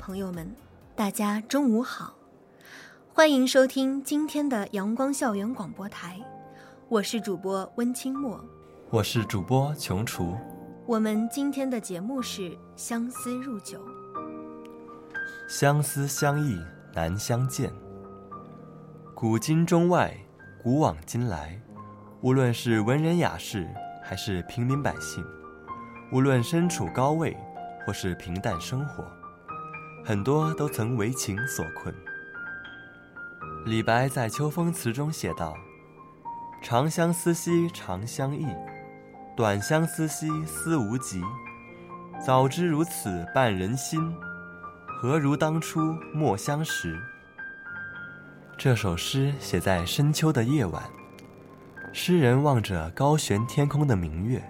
朋友们，大家中午好，欢迎收听今天的阳光校园广播台，我是主播温清墨，我是主播琼厨。我们今天的节目是相思入酒，相思相忆难相见，古今中外，古往今来，无论是文人雅士，还是平民百姓，无论身处高位，或是平淡生活。很多都曾为情所困。李白在《秋风词》中写道：“长相思兮长相忆，短相思兮思无极。早知如此绊人心，何如当初莫相识。”这首诗写在深秋的夜晚，诗人望着高悬天空的明月，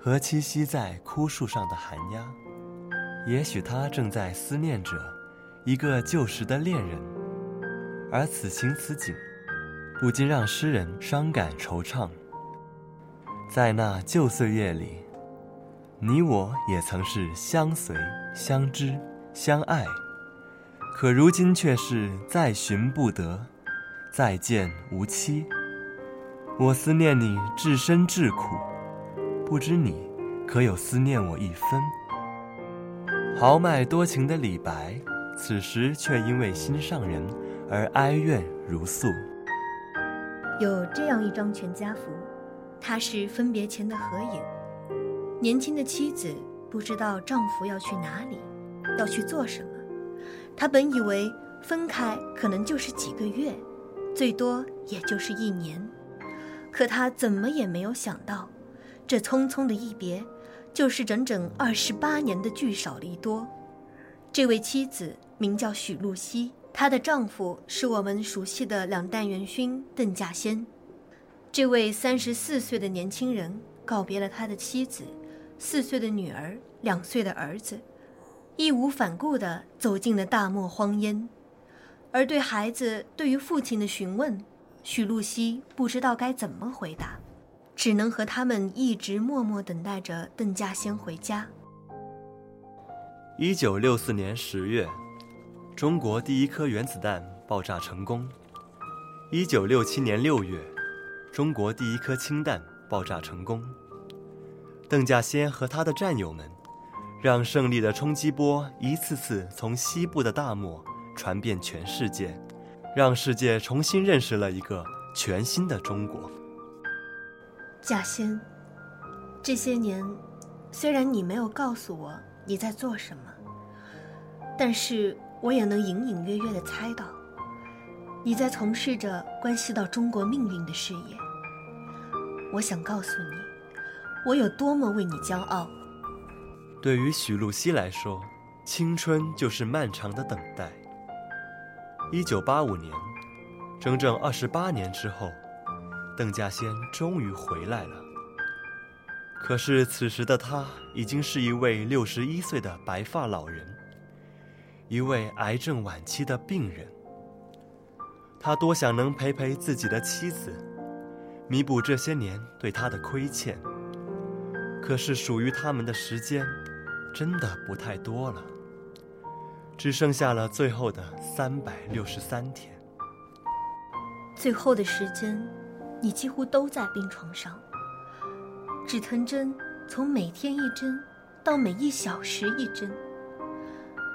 和栖息在枯树上的寒鸦。也许他正在思念着一个旧时的恋人，而此情此景，不禁让诗人伤感惆怅。在那旧岁月里，你我也曾是相随、相知、相爱，可如今却是再寻不得，再见无期。我思念你至深至苦，不知你可有思念我一分？豪迈多情的李白，此时却因为心上人而哀怨如诉。有这样一张全家福，它是分别前的合影。年轻的妻子不知道丈夫要去哪里，要去做什么。她本以为分开可能就是几个月，最多也就是一年，可她怎么也没有想到，这匆匆的一别。就是整整二十八年的聚少离多。这位妻子名叫许露西，她的丈夫是我们熟悉的两弹元勋邓稼先。这位三十四岁的年轻人告别了他的妻子、四岁的女儿、两岁的儿子，义无反顾地走进了大漠荒烟。而对孩子对于父亲的询问，许露西不知道该怎么回答。只能和他们一直默默等待着邓稼先回家。一九六四年十月，中国第一颗原子弹爆炸成功。一九六七年六月，中国第一颗氢弹爆炸成功。邓稼先和他的战友们，让胜利的冲击波一次次从西部的大漠传遍全世界，让世界重新认识了一个全新的中国。稼先，这些年，虽然你没有告诉我你在做什么，但是我也能隐隐约约的猜到，你在从事着关系到中国命运的事业。我想告诉你，我有多么为你骄傲。对于许露西来说，青春就是漫长的等待。一九八五年，整整二十八年之后。邓稼先终于回来了。可是此时的他已经是一位六十一岁的白发老人，一位癌症晚期的病人。他多想能陪陪自己的妻子，弥补这些年对他的亏欠。可是属于他们的时间，真的不太多了，只剩下了最后的三百六十三天。最后的时间。你几乎都在病床上，止疼针从每天一针到每一小时一针，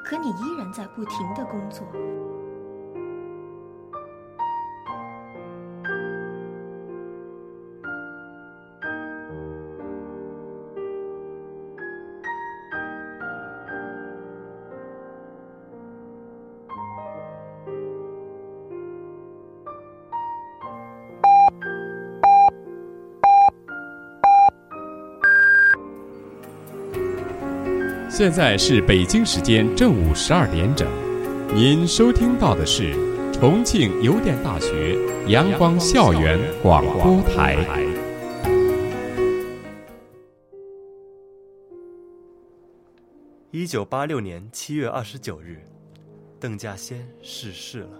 可你依然在不停的工作。现在是北京时间正午十二点整，您收听到的是重庆邮电大学阳光校园广播台。一九八六年七月二十九日，邓稼先逝世了。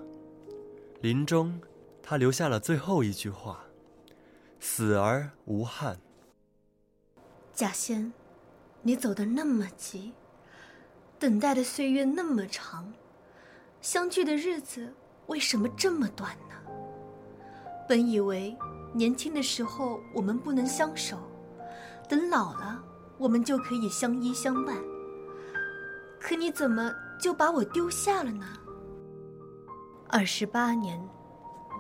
临终，他留下了最后一句话：“死而无憾。”稼先。你走的那么急，等待的岁月那么长，相聚的日子为什么这么短呢？本以为年轻的时候我们不能相守，等老了我们就可以相依相伴。可你怎么就把我丢下了呢？二十八年，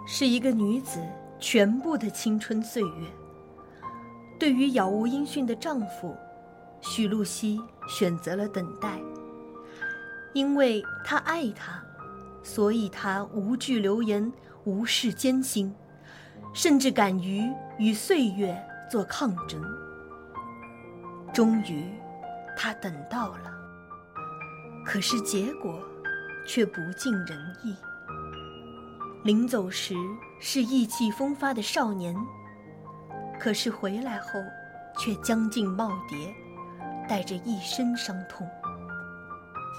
是一个女子全部的青春岁月。对于杳无音讯的丈夫。许露西选择了等待，因为她爱他，所以她无惧流言，无视艰辛，甚至敢于与岁月做抗争。终于，她等到了，可是结果却不尽人意。临走时是意气风发的少年，可是回来后却将近耄耋。带着一身伤痛，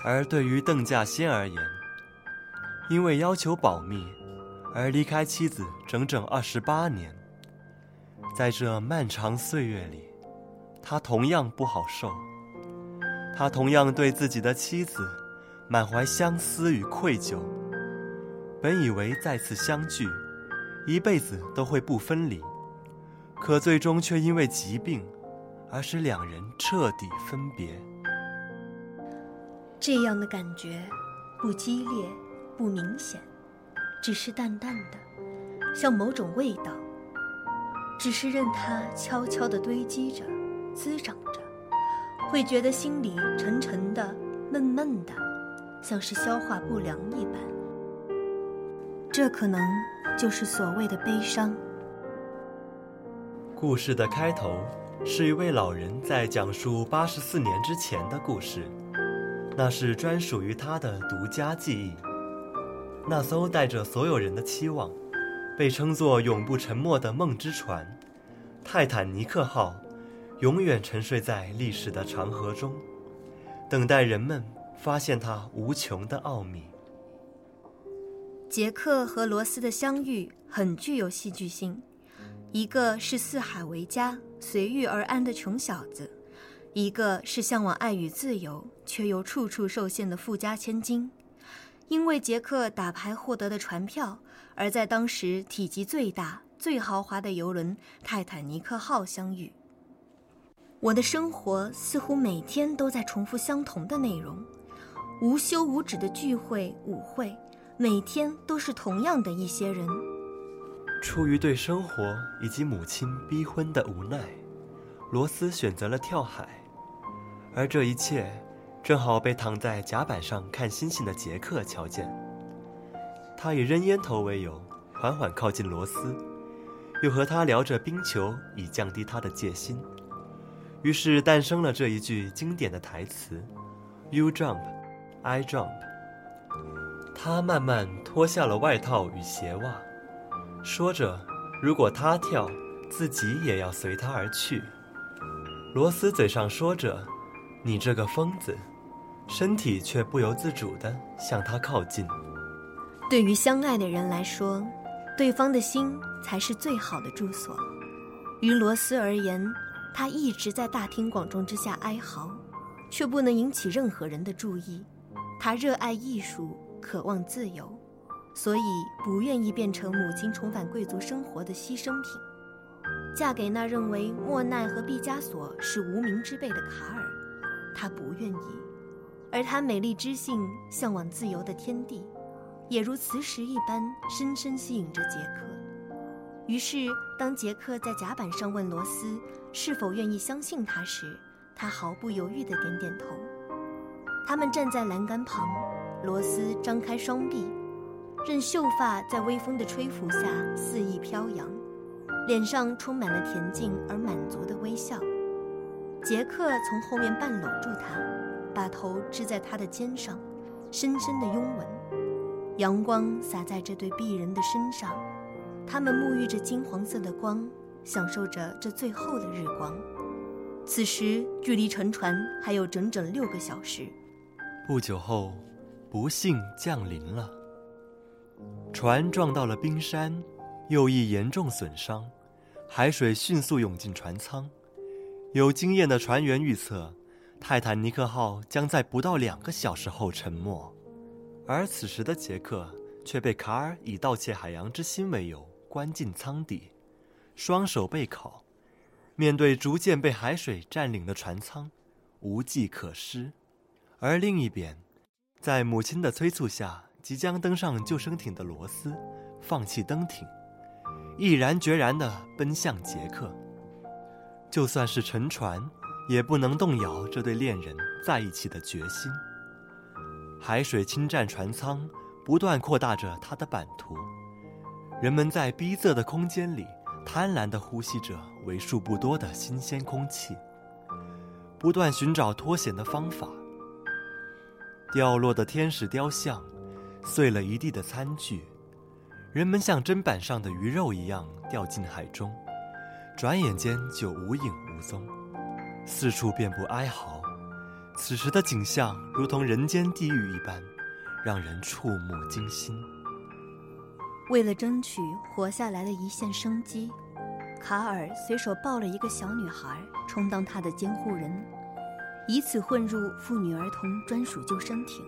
而对于邓稼先而言，因为要求保密而离开妻子整整二十八年，在这漫长岁月里，他同样不好受。他同样对自己的妻子满怀相思与愧疚。本以为再次相聚，一辈子都会不分离，可最终却因为疾病。而使两人彻底分别。这样的感觉，不激烈，不明显，只是淡淡的，像某种味道。只是任它悄悄地堆积着，滋长着，会觉得心里沉沉的、闷闷的，像是消化不良一般。这可能就是所谓的悲伤。故事的开头。是一位老人在讲述八十四年之前的故事，那是专属于他的独家记忆。那艘带着所有人的期望，被称作永不沉没的梦之船——泰坦尼克号，永远沉睡在历史的长河中，等待人们发现它无穷的奥秘。杰克和罗斯的相遇很具有戏剧性。一个是四海为家、随遇而安的穷小子，一个是向往爱与自由却又处处受限的富家千金。因为杰克打牌获得的船票，而在当时体积最大、最豪华的游轮“泰坦尼克号”相遇。我的生活似乎每天都在重复相同的内容，无休无止的聚会、舞会，每天都是同样的一些人。出于对生活以及母亲逼婚的无奈，罗斯选择了跳海，而这一切正好被躺在甲板上看星星的杰克瞧见。他以扔烟头为由，缓缓靠近罗斯，又和他聊着冰球，以降低他的戒心。于是诞生了这一句经典的台词：“You jump, I jump。”他慢慢脱下了外套与鞋袜。说着，如果他跳，自己也要随他而去。罗斯嘴上说着：“你这个疯子”，身体却不由自主地向他靠近。对于相爱的人来说，对方的心才是最好的住所。于罗斯而言，他一直在大庭广众之下哀嚎，却不能引起任何人的注意。他热爱艺术，渴望自由。所以不愿意变成母亲重返贵族生活的牺牲品，嫁给那认为莫奈和毕加索是无名之辈的卡尔，她不愿意。而她美丽知性、向往自由的天地，也如磁石一般深深吸引着杰克。于是，当杰克在甲板上问罗斯是否愿意相信他时，他毫不犹豫地点点头。他们站在栏杆旁，罗斯张开双臂。任秀发在微风的吹拂下肆意飘扬，脸上充满了恬静而满足的微笑。杰克从后面半搂住她，把头支在她的肩上，深深的拥吻。阳光洒在这对璧人的身上，他们沐浴着金黄色的光，享受着这最后的日光。此时距离沉船还有整整六个小时。不久后，不幸降临了，船撞到了冰山，右翼严重损伤，海水迅速涌进船舱。有经验的船员预测，泰坦尼克号将在不到两个小时后沉没。而此时的杰克却被卡尔以盗窃海洋之心为由关进舱底，双手被铐，面对逐渐被海水占领的船舱，无计可施。而另一边，在母亲的催促下，即将登上救生艇的罗斯，放弃登艇，毅然决然地奔向杰克。就算是沉船，也不能动摇这对恋人在一起的决心。海水侵占船舱，不断扩大着它的版图。人们在逼仄的空间里，贪婪地呼吸着为数不多的新鲜空气，不断寻找脱险的方法。掉落的天使雕像，碎了一地的餐具，人们像砧板上的鱼肉一样掉进海中，转眼间就无影无踪，四处遍布哀嚎。此时的景象如同人间地狱一般，让人触目惊心。为了争取活下来的一线生机，卡尔随手抱了一个小女孩，充当他的监护人。以此混入妇女儿童专属救生艇。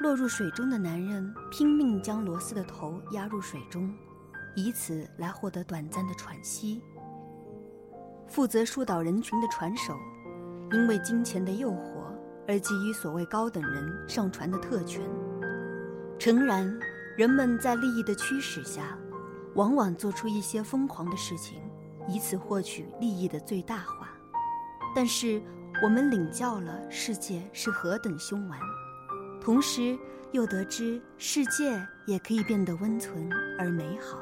落入水中的男人拼命将罗斯的头压入水中，以此来获得短暂的喘息。负责疏导人群的船手，因为金钱的诱惑而给予所谓高等人上船的特权。诚然，人们在利益的驱使下，往往做出一些疯狂的事情，以此获取利益的最大化。但是。我们领教了世界是何等凶顽，同时又得知世界也可以变得温存而美好。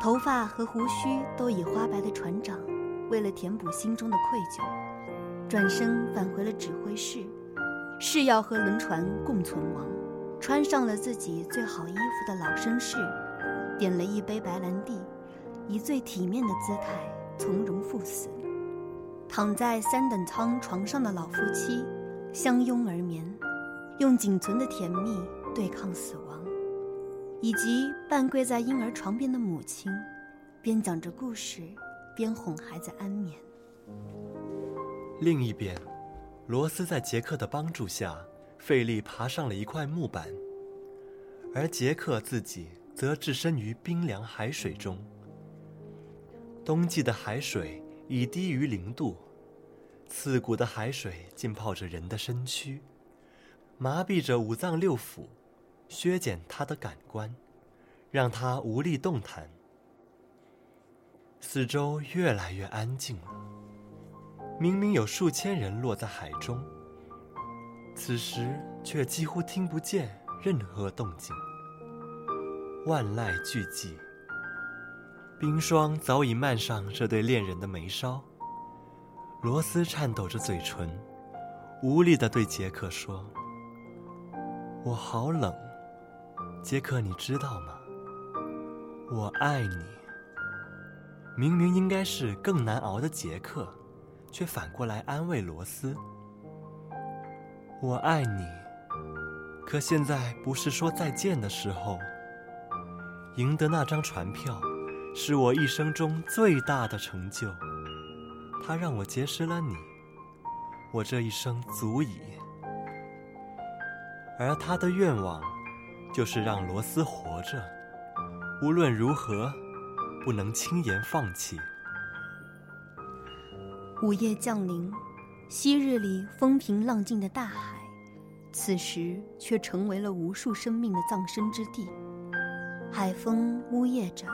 头发和胡须都已花白的船长，为了填补心中的愧疚，转身返回了指挥室，誓要和轮船共存亡。穿上了自己最好衣服的老绅士，点了一杯白兰地，以最体面的姿态从容赴死。躺在三等舱床上的老夫妻相拥而眠，用仅存的甜蜜对抗死亡；以及半跪在婴儿床边的母亲，边讲着故事，边哄孩子安眠。另一边，罗斯在杰克的帮助下费力爬上了一块木板，而杰克自己则置身于冰凉海水中。冬季的海水。已低于零度，刺骨的海水浸泡着人的身躯，麻痹着五脏六腑，削减他的感官，让他无力动弹。四周越来越安静了，明明有数千人落在海中，此时却几乎听不见任何动静。万籁俱寂。冰霜早已漫上这对恋人的眉梢。罗斯颤抖着嘴唇，无力地对杰克说：“我好冷，杰克，你知道吗？我爱你。”明明应该是更难熬的杰克，却反过来安慰罗斯：“我爱你。”可现在不是说再见的时候。赢得那张船票。是我一生中最大的成就，它让我结识了你，我这一生足矣。而他的愿望，就是让罗斯活着，无论如何，不能轻言放弃。午夜降临，昔日里风平浪静的大海，此时却成为了无数生命的葬身之地。海风呜咽着。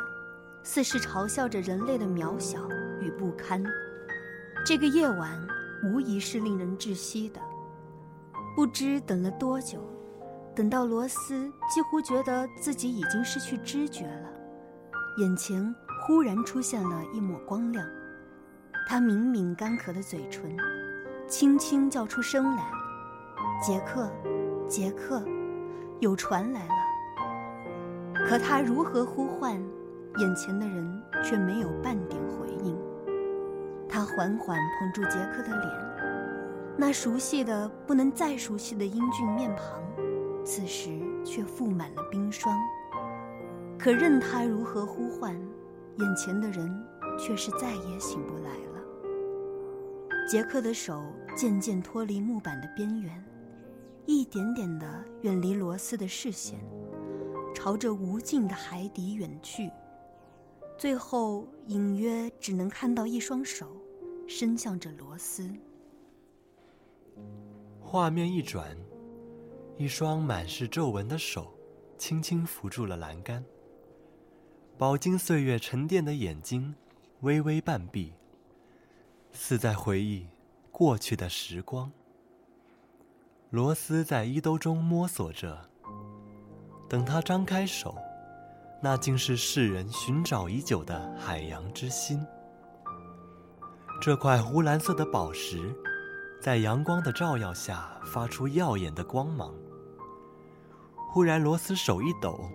似是嘲笑着人类的渺小与不堪。这个夜晚无疑是令人窒息的。不知等了多久，等到罗斯几乎觉得自己已经失去知觉了，眼前忽然出现了一抹光亮。他抿抿干渴的嘴唇，轻轻叫出声来：“杰克，杰克，有船来了。”可他如何呼唤，眼前的人却没有半点回应。他缓缓捧住杰克的脸，那熟悉的不能再熟悉的英俊面庞，此时却覆满了冰霜。可任他如何呼唤，眼前的人却是再也醒不来了。杰克的手渐渐脱离木板的边缘，一点点的远离罗斯的视线，朝着无尽的海底远去。最后，隐约只能看到一双手，伸向着罗斯。画面一转，一双满是皱纹的手，轻轻扶住了栏杆。饱经岁月沉淀的眼睛，微微半闭，似在回忆过去的时光。罗斯在衣兜中摸索着，等他张开手，那竟是世人寻找已久的海洋之心。这块湖蓝色的宝石，在阳光的照耀下发出耀眼的光芒。忽然，罗斯手一抖。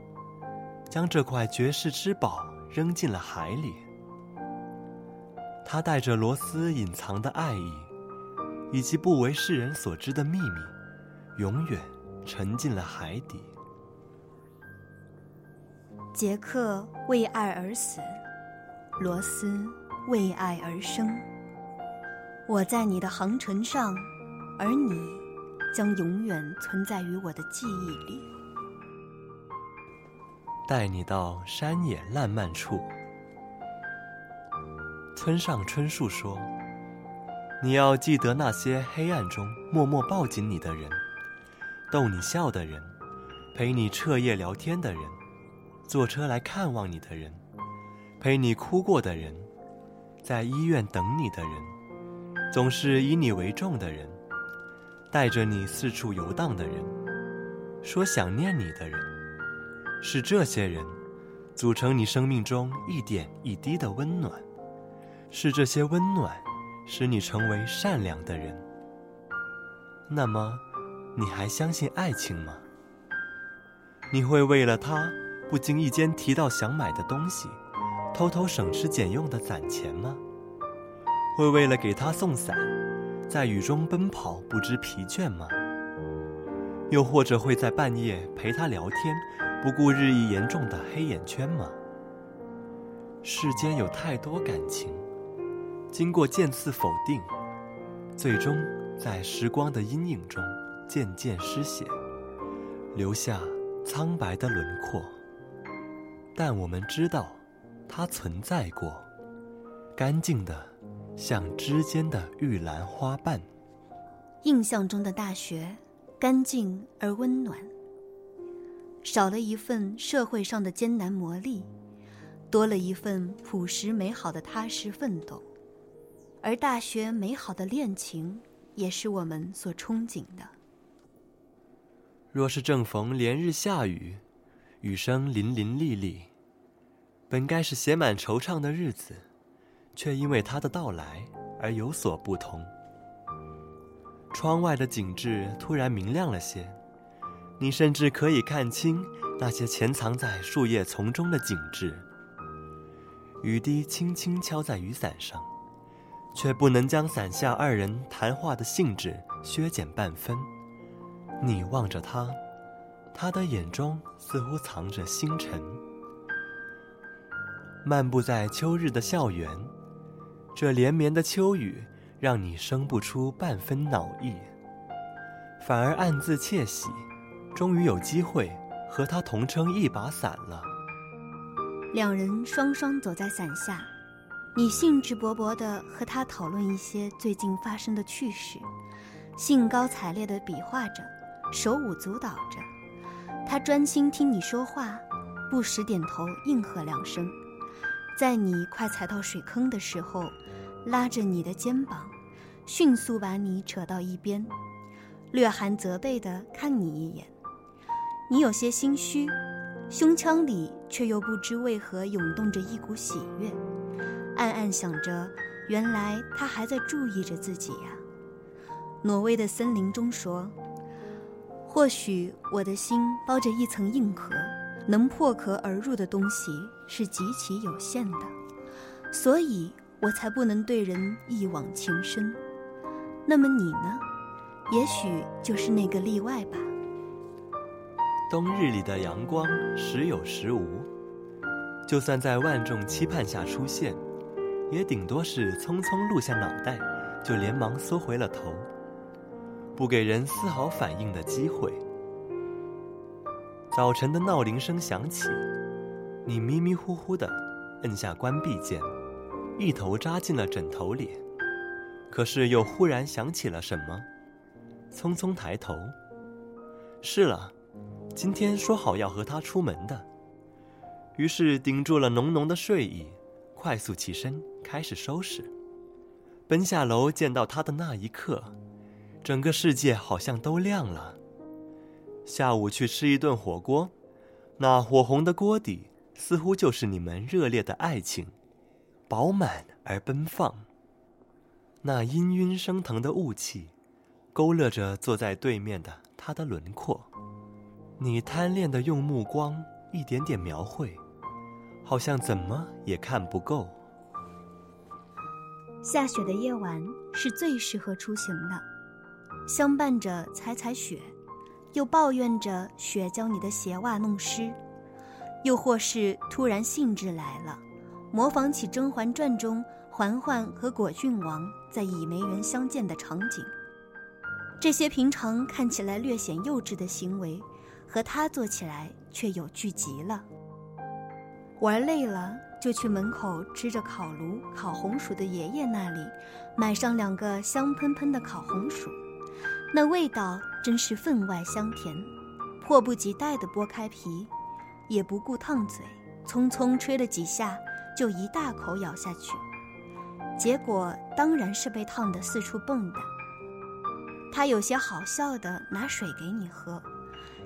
将这块绝世之宝扔进了海里。他带着罗斯隐藏的爱意，以及不为世人所知的秘密，永远沉进了海底。杰克为爱而死，罗斯为爱而生。我在你的航程上，而你将永远存在于我的记忆里。带你到山野烂漫处。村上春树说：“你要记得那些黑暗中默默抱紧你的人，逗你笑的人，陪你彻夜聊天的人，坐车来看望你的人，陪你哭过的人，在医院等你的人，总是以你为重的人，带着你四处游荡的人，说想念你的人。”是这些人，组成你生命中一点一滴的温暖；是这些温暖，使你成为善良的人。那么，你还相信爱情吗？你会为了他不经意间提到想买的东西，偷偷省吃俭用的攒钱吗？会为了给他送伞，在雨中奔跑不知疲倦吗？又或者会在半夜陪他聊天？不顾日益严重的黑眼圈吗？世间有太多感情，经过渐次否定，最终在时光的阴影中渐渐失血，留下苍白的轮廓。但我们知道，它存在过，干净的，像枝间的玉兰花瓣。印象中的大学，干净而温暖。少了一份社会上的艰难磨砺，多了一份朴实美好的踏实奋斗，而大学美好的恋情也是我们所憧憬的。若是正逢连日下雨，雨声淋淋沥沥，本该是写满惆怅的日子，却因为他的到来而有所不同。窗外的景致突然明亮了些。你甚至可以看清那些潜藏在树叶丛中的景致。雨滴轻轻敲在雨伞上，却不能将伞下二人谈话的兴致削减半分。你望着他，他的眼中似乎藏着星辰。漫步在秋日的校园，这连绵的秋雨让你生不出半分恼意，反而暗自窃喜。终于有机会和他同撑一把伞了。两人双双走在伞下，你兴致勃勃地和他讨论一些最近发生的趣事，兴高采烈地比划着，手舞足蹈着。他专心听你说话，不时点头应和两声。在你快踩到水坑的时候，拉着你的肩膀，迅速把你扯到一边，略含责备地看你一眼。你有些心虚，胸腔里却又不知为何涌动着一股喜悦，暗暗想着：原来他还在注意着自己呀。挪威的森林中说：“或许我的心包着一层硬壳，能破壳而入的东西是极其有限的，所以我才不能对人一往情深。那么你呢？也许就是那个例外吧。”冬日里的阳光时有时无，就算在万众期盼下出现，也顶多是匆匆露下脑袋，就连忙缩回了头，不给人丝毫反应的机会。早晨的闹铃声响起，你迷迷糊糊的摁下关闭键，一头扎进了枕头里，可是又忽然想起了什么，匆匆抬头，是了。今天说好要和他出门的，于是顶住了浓浓的睡意，快速起身开始收拾。奔下楼见到他的那一刻，整个世界好像都亮了。下午去吃一顿火锅，那火红的锅底似乎就是你们热烈的爱情，饱满而奔放。那氤氲升腾的雾气，勾勒着坐在对面的他的轮廓。你贪恋的用目光一点点描绘，好像怎么也看不够。下雪的夜晚是最适合出行的，相伴着踩踩雪，又抱怨着雪将你的鞋袜弄湿，又或是突然兴致来了，模仿起《甄嬛传》中嬛嬛和果郡王在倚梅园相见的场景。这些平常看起来略显幼稚的行为。和他做起来却有聚极了。玩累了，就去门口支着烤炉烤红薯的爷爷那里，买上两个香喷喷的烤红薯，那味道真是分外香甜。迫不及待地剥开皮，也不顾烫嘴，匆匆吹了几下，就一大口咬下去。结果当然是被烫得四处蹦跶。他有些好笑地拿水给你喝。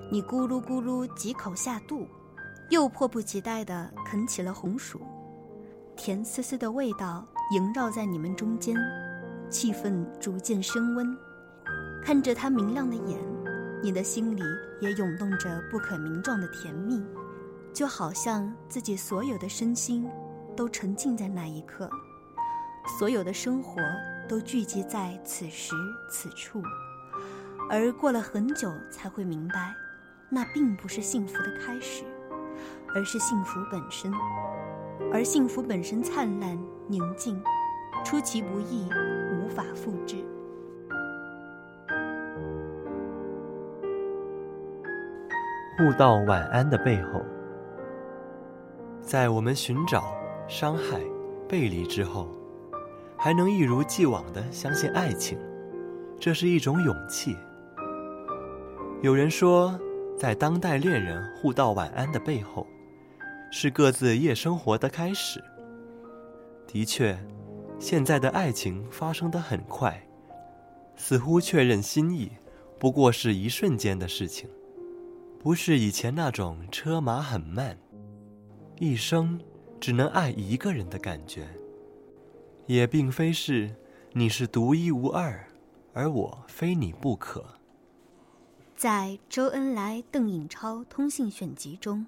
你咕噜咕噜几口下肚，又迫不及待地啃起了红薯，甜丝丝的味道萦绕在你们中间，气氛逐渐升温。看着他明亮的眼，你的心里也涌动着不可名状的甜蜜，就好像自己所有的身心都沉浸在那一刻，所有的生活都聚集在此时此处，而过了很久才会明白。那并不是幸福的开始，而是幸福本身。而幸福本身灿烂宁静，出其不意，无法复制。互道晚安的背后，在我们寻找、伤害、背离之后，还能一如既往的相信爱情，这是一种勇气。有人说。在当代恋人互道晚安的背后，是各自夜生活的开始。的确，现在的爱情发生的很快，似乎确认心意不过是一瞬间的事情，不是以前那种车马很慢，一生只能爱一个人的感觉，也并非是你是独一无二，而我非你不可。在周恩来、邓颖超通信选集中，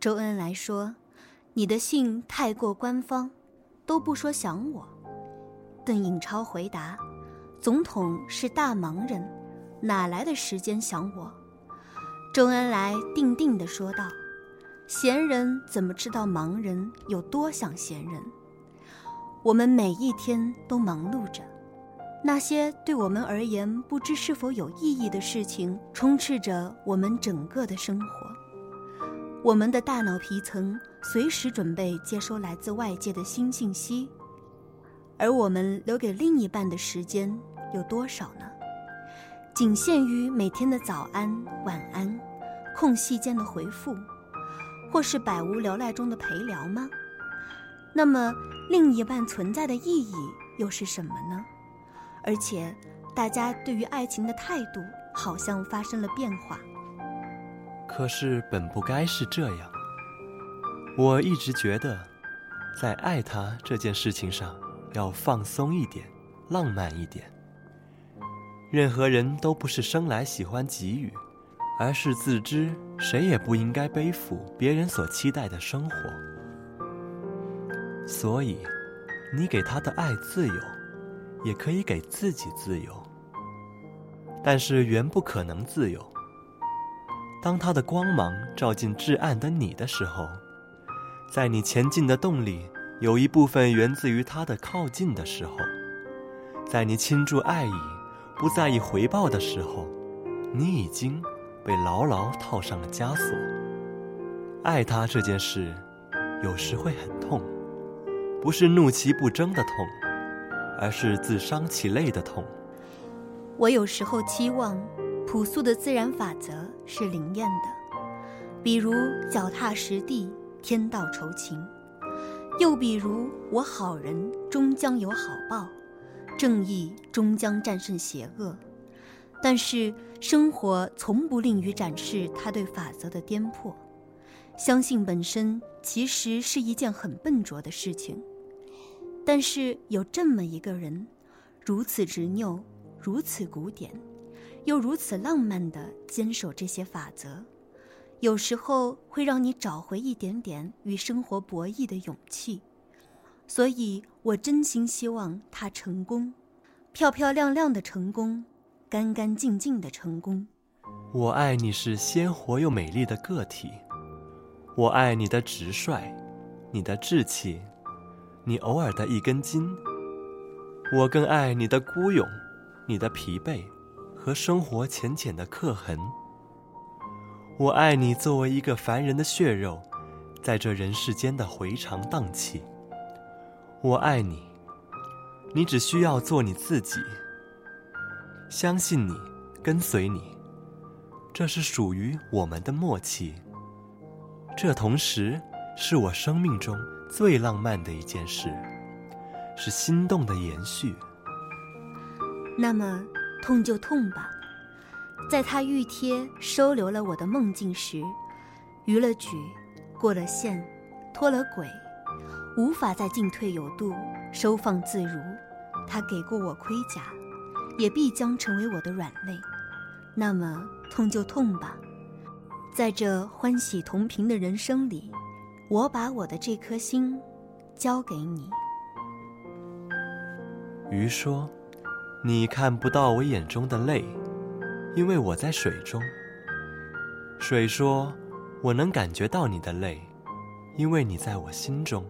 周恩来说：“你的信太过官方，都不说想我。”邓颖超回答：“总统是大忙人，哪来的时间想我？”周恩来定定地说道：“闲人怎么知道忙人有多想闲人？我们每一天都忙碌着。”那些对我们而言不知是否有意义的事情，充斥着我们整个的生活。我们的大脑皮层随时准备接收来自外界的新信息，而我们留给另一半的时间有多少呢？仅限于每天的早安、晚安，空隙间的回复，或是百无聊赖中的陪聊吗？那么，另一半存在的意义又是什么呢？而且，大家对于爱情的态度好像发生了变化。可是本不该是这样。我一直觉得，在爱他这件事情上，要放松一点，浪漫一点。任何人都不是生来喜欢给予，而是自知谁也不应该背负别人所期待的生活。所以，你给他的爱自由，也可以给自己自由。但是，原不可能自由。当他的光芒照进至暗的你的时候，在你前进的动力有一部分源自于他的靠近的时候，在你倾注爱意。不在意回报的时候，你已经被牢牢套上了枷锁。爱他这件事，有时会很痛，不是怒其不争的痛，而是自伤其类的痛。我有时候期望朴素的自然法则是灵验的，比如脚踏实地，天道酬勤；又比如我好人终将有好报。正义终将战胜邪恶，但是生活从不吝于展示他对法则的颠覆。相信本身其实是一件很笨拙的事情，但是有这么一个人，如此执拗，如此古典，又如此浪漫地坚守这些法则，有时候会让你找回一点点与生活博弈的勇气。所以我真心希望他成功，漂漂亮亮的成功，干干净净的成功。我爱你是鲜活又美丽的个体，我爱你的直率，你的志气，你偶尔的一根筋。我更爱你的孤勇，你的疲惫，和生活浅浅的刻痕。我爱你作为一个凡人的血肉，在这人世间的回肠荡气。我爱你，你只需要做你自己。相信你，跟随你，这是属于我们的默契。这同时是我生命中最浪漫的一件事，是心动的延续。那么，痛就痛吧。在他玉贴收留了我的梦境时，逾了矩，过了线，脱了轨。无法再进退有度，收放自如。他给过我盔甲，也必将成为我的软肋。那么痛就痛吧，在这欢喜同频的人生里，我把我的这颗心交给你。鱼说：“你看不到我眼中的泪，因为我在水中。”水说：“我能感觉到你的泪，因为你在我心中。”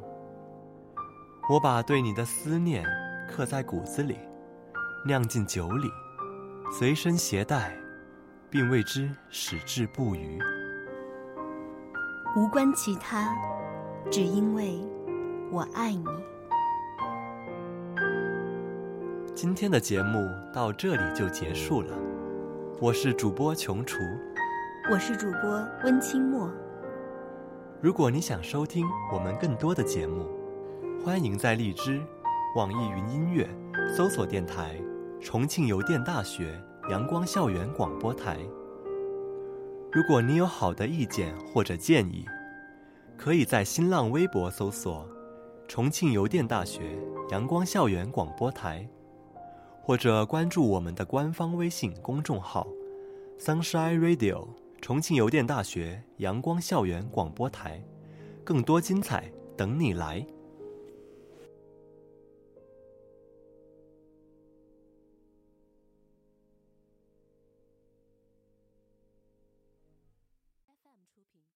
我把对你的思念刻在骨子里，酿进酒里，随身携带，并为之矢志不渝。无关其他，只因为我爱你。今天的节目到这里就结束了，我是主播琼厨，我是主播温清墨。如果你想收听我们更多的节目。欢迎在荔枝、网易云音乐搜索电台“重庆邮电大学阳光校园广播台”。如果你有好的意见或者建议，可以在新浪微博搜索“重庆邮电大学阳光校园广播台”，或者关注我们的官方微信公众号 “Sunshine Radio 重庆邮电大学阳光校园广播台”，更多精彩等你来。